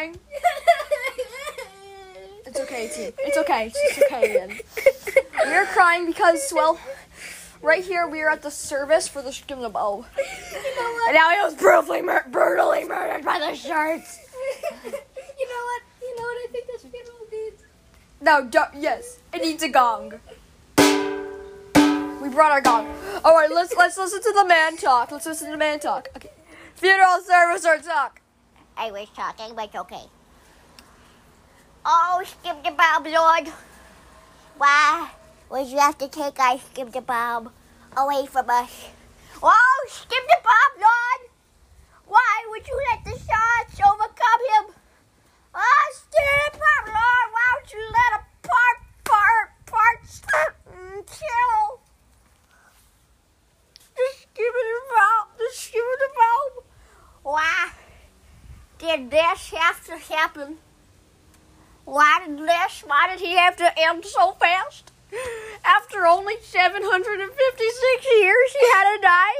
crying? It's okay, T. It's okay. It's okay, Ian. We are crying because, well, right here we are at the service for the. You know what? And now he was brutally, mur- brutally murdered by the sharks. you know what? You know what I think this funeral needs? No, don't, yes, it needs a gong. We brought our gong. All right, let's let's listen to the man talk. Let's listen to the man talk. Okay, funeral service or talk. I was talking, but okay. Oh, skip the bob, Lord. Why would you have to take our skip the bob away from us? Oh, skip the bob, Lord. Why would you let the sharks overcome him? Oh, skip the bob, Lord. Why would you let a part, part, part mm, kill? The skip the bob, the skip the bob. Why? Did this have to happen? Why did this? Why did he have to end so fast? After only 756 years, he had to die?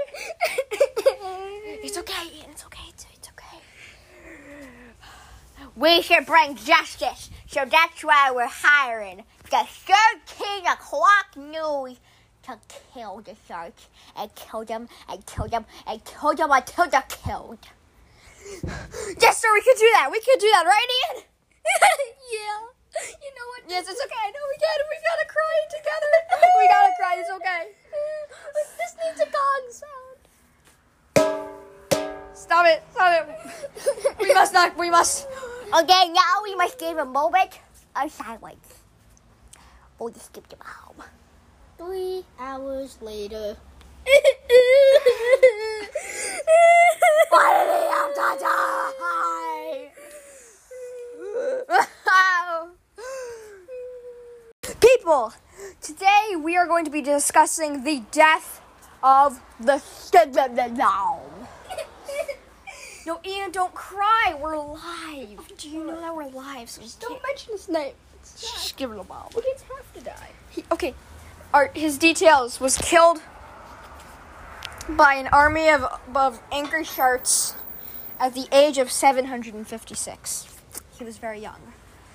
it's okay, It's okay. It's, it's okay. We should bring justice, so that's why we're hiring the third king of Clock News to kill the sharks and kill them and kill them and kill them until they're killed. Yes, sir, we could do that. We could do that, right, Ian? yeah. You know what? Yes, it's okay. No, we can. We gotta cry together. We gotta cry. It's okay. This needs a gong sound. Stop it. Stop it. We must not. We must. Okay, now we must give a moment of silence. For the skip the bomb. Three hours later. Why did he have to die? People, today we are going to be discussing the death of the Skidbomb. No, Ian, don't cry. We're live. Do you know that we're live? So just Don't mention his name. Just give it Skidbomb. He didn't have to die. He, okay, Art, his details was killed by an army of, of angry sharks at the age of 756. He was very young.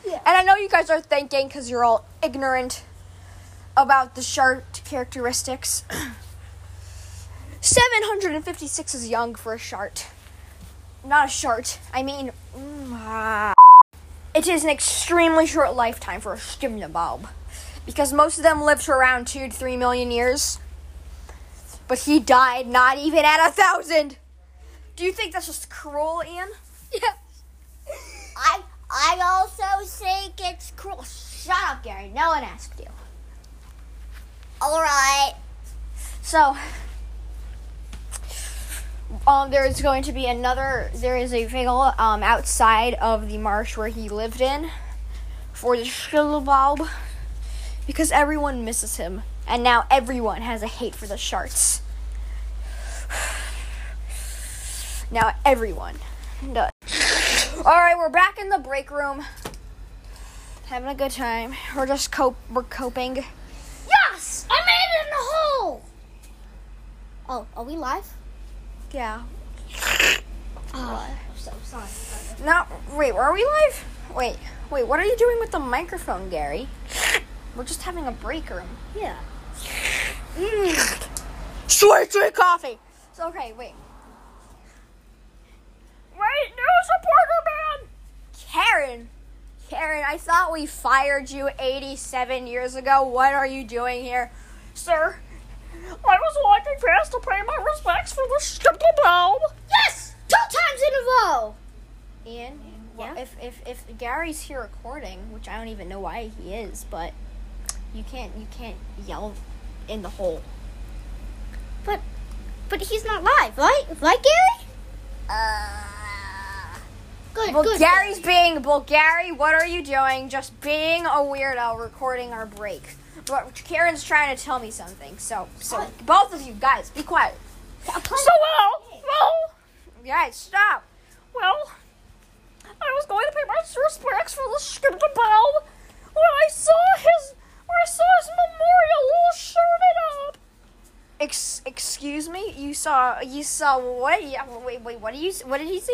Yeah. And I know you guys are thinking, because you're all ignorant about the shark characteristics. 756 is young for a shark. Not a shark. I mean, mm, it is an extremely short lifetime for a skimblebob. Because most of them live to around two to three million years. But he died not even at a thousand. Do you think that's just cruel, Ian? Yeah. I I also think it's cruel. Shut up, Gary. No one asked you. All right. So, um, there is going to be another. There is a vigil um outside of the marsh where he lived in for the Shilbob because everyone misses him, and now everyone has a hate for the sharks. Now everyone does. All right, we're back in the break room, having a good time. We're just cope. We're coping. Yes, I made it in the hole. Oh, are we live? Yeah. Oh, I'm so sorry. No, wait, are we live? Wait, wait, what are you doing with the microphone, Gary? We're just having a break room. Yeah. Mm. Sweet, sweet coffee. So, okay, wait. Wait, news reporter man! Karen! Karen, I thought we fired you 87 years ago. What are you doing here? Sir, I was walking past to pay my respects for the Skimblebob. Yes! Two times in a row! Ian, Yeah? if, if if Gary's here recording, which I don't even know why he is, but you can't you can't yell in the hole. But but he's not live, right? Right, Gary? Uh, Good, Well, good. Gary's being well, Gary. What are you doing? Just being a weirdo, recording our break. But Karen's trying to tell me something. So so What? both of you guys, be quiet. So well, well, guys, stop. Well, I was going to pay my respects for the Skimblebob when I saw his when I saw his memorial all shirted up. Ex- excuse me? You saw you saw what? Yeah, wait, wait. What did you? What did he say?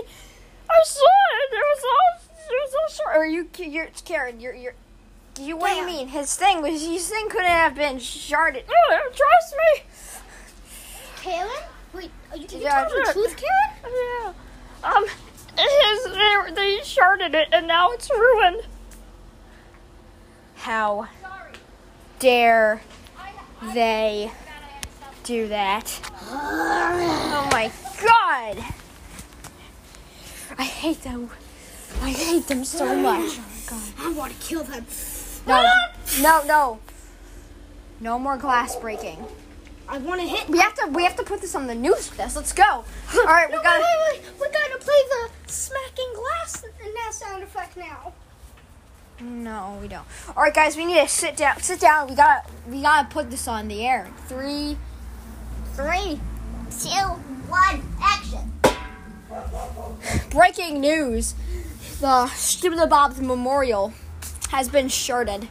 I saw it. There was all was so short. Or you, you're Karen. You're you're. You what do you mean? His thing was his thing couldn't have been sharded. Oh, trust me. Karen? Wait, are you, you Yeah, telling the sure. truth, Karen? Yeah. Um, his they, they sharded it and now it's ruined. How dare they do that? Oh my god! I hate them. I hate them so much. Oh I want to kill them. No, no, no. No more glass breaking. I want to hit. We have to. We have to put this on the news. This. Let's go. All right, we no, gotta. wait, wait, wait. We gotta play the smacking glass in that sound effect now. No, we don't. All right, guys, we need to sit down. Sit down. We gotta. We gotta put this on the air. Three. Three, two, one, action. Breaking news: The Stupid Bob's memorial has been sharded.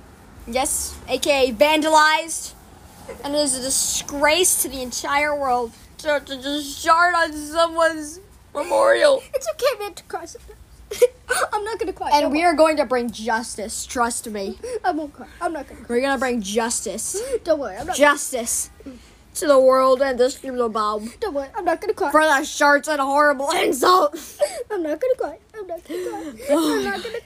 Yes, aka vandalized, and it is a disgrace to the entire world to, to just shard on someone's memorial. It's okay, man, to cross cry. I'm not gonna cry. And we are going to bring justice. Trust me. I won't cry. I'm not gonna cry. We're gonna bring justice. Don't worry. I'm not. Justice to the world and this Stupid Bob. Don't worry. I'm not gonna cry. for the shirts and horrible insult. I'm not gonna cry. I'm not gonna cry. I'm not gonna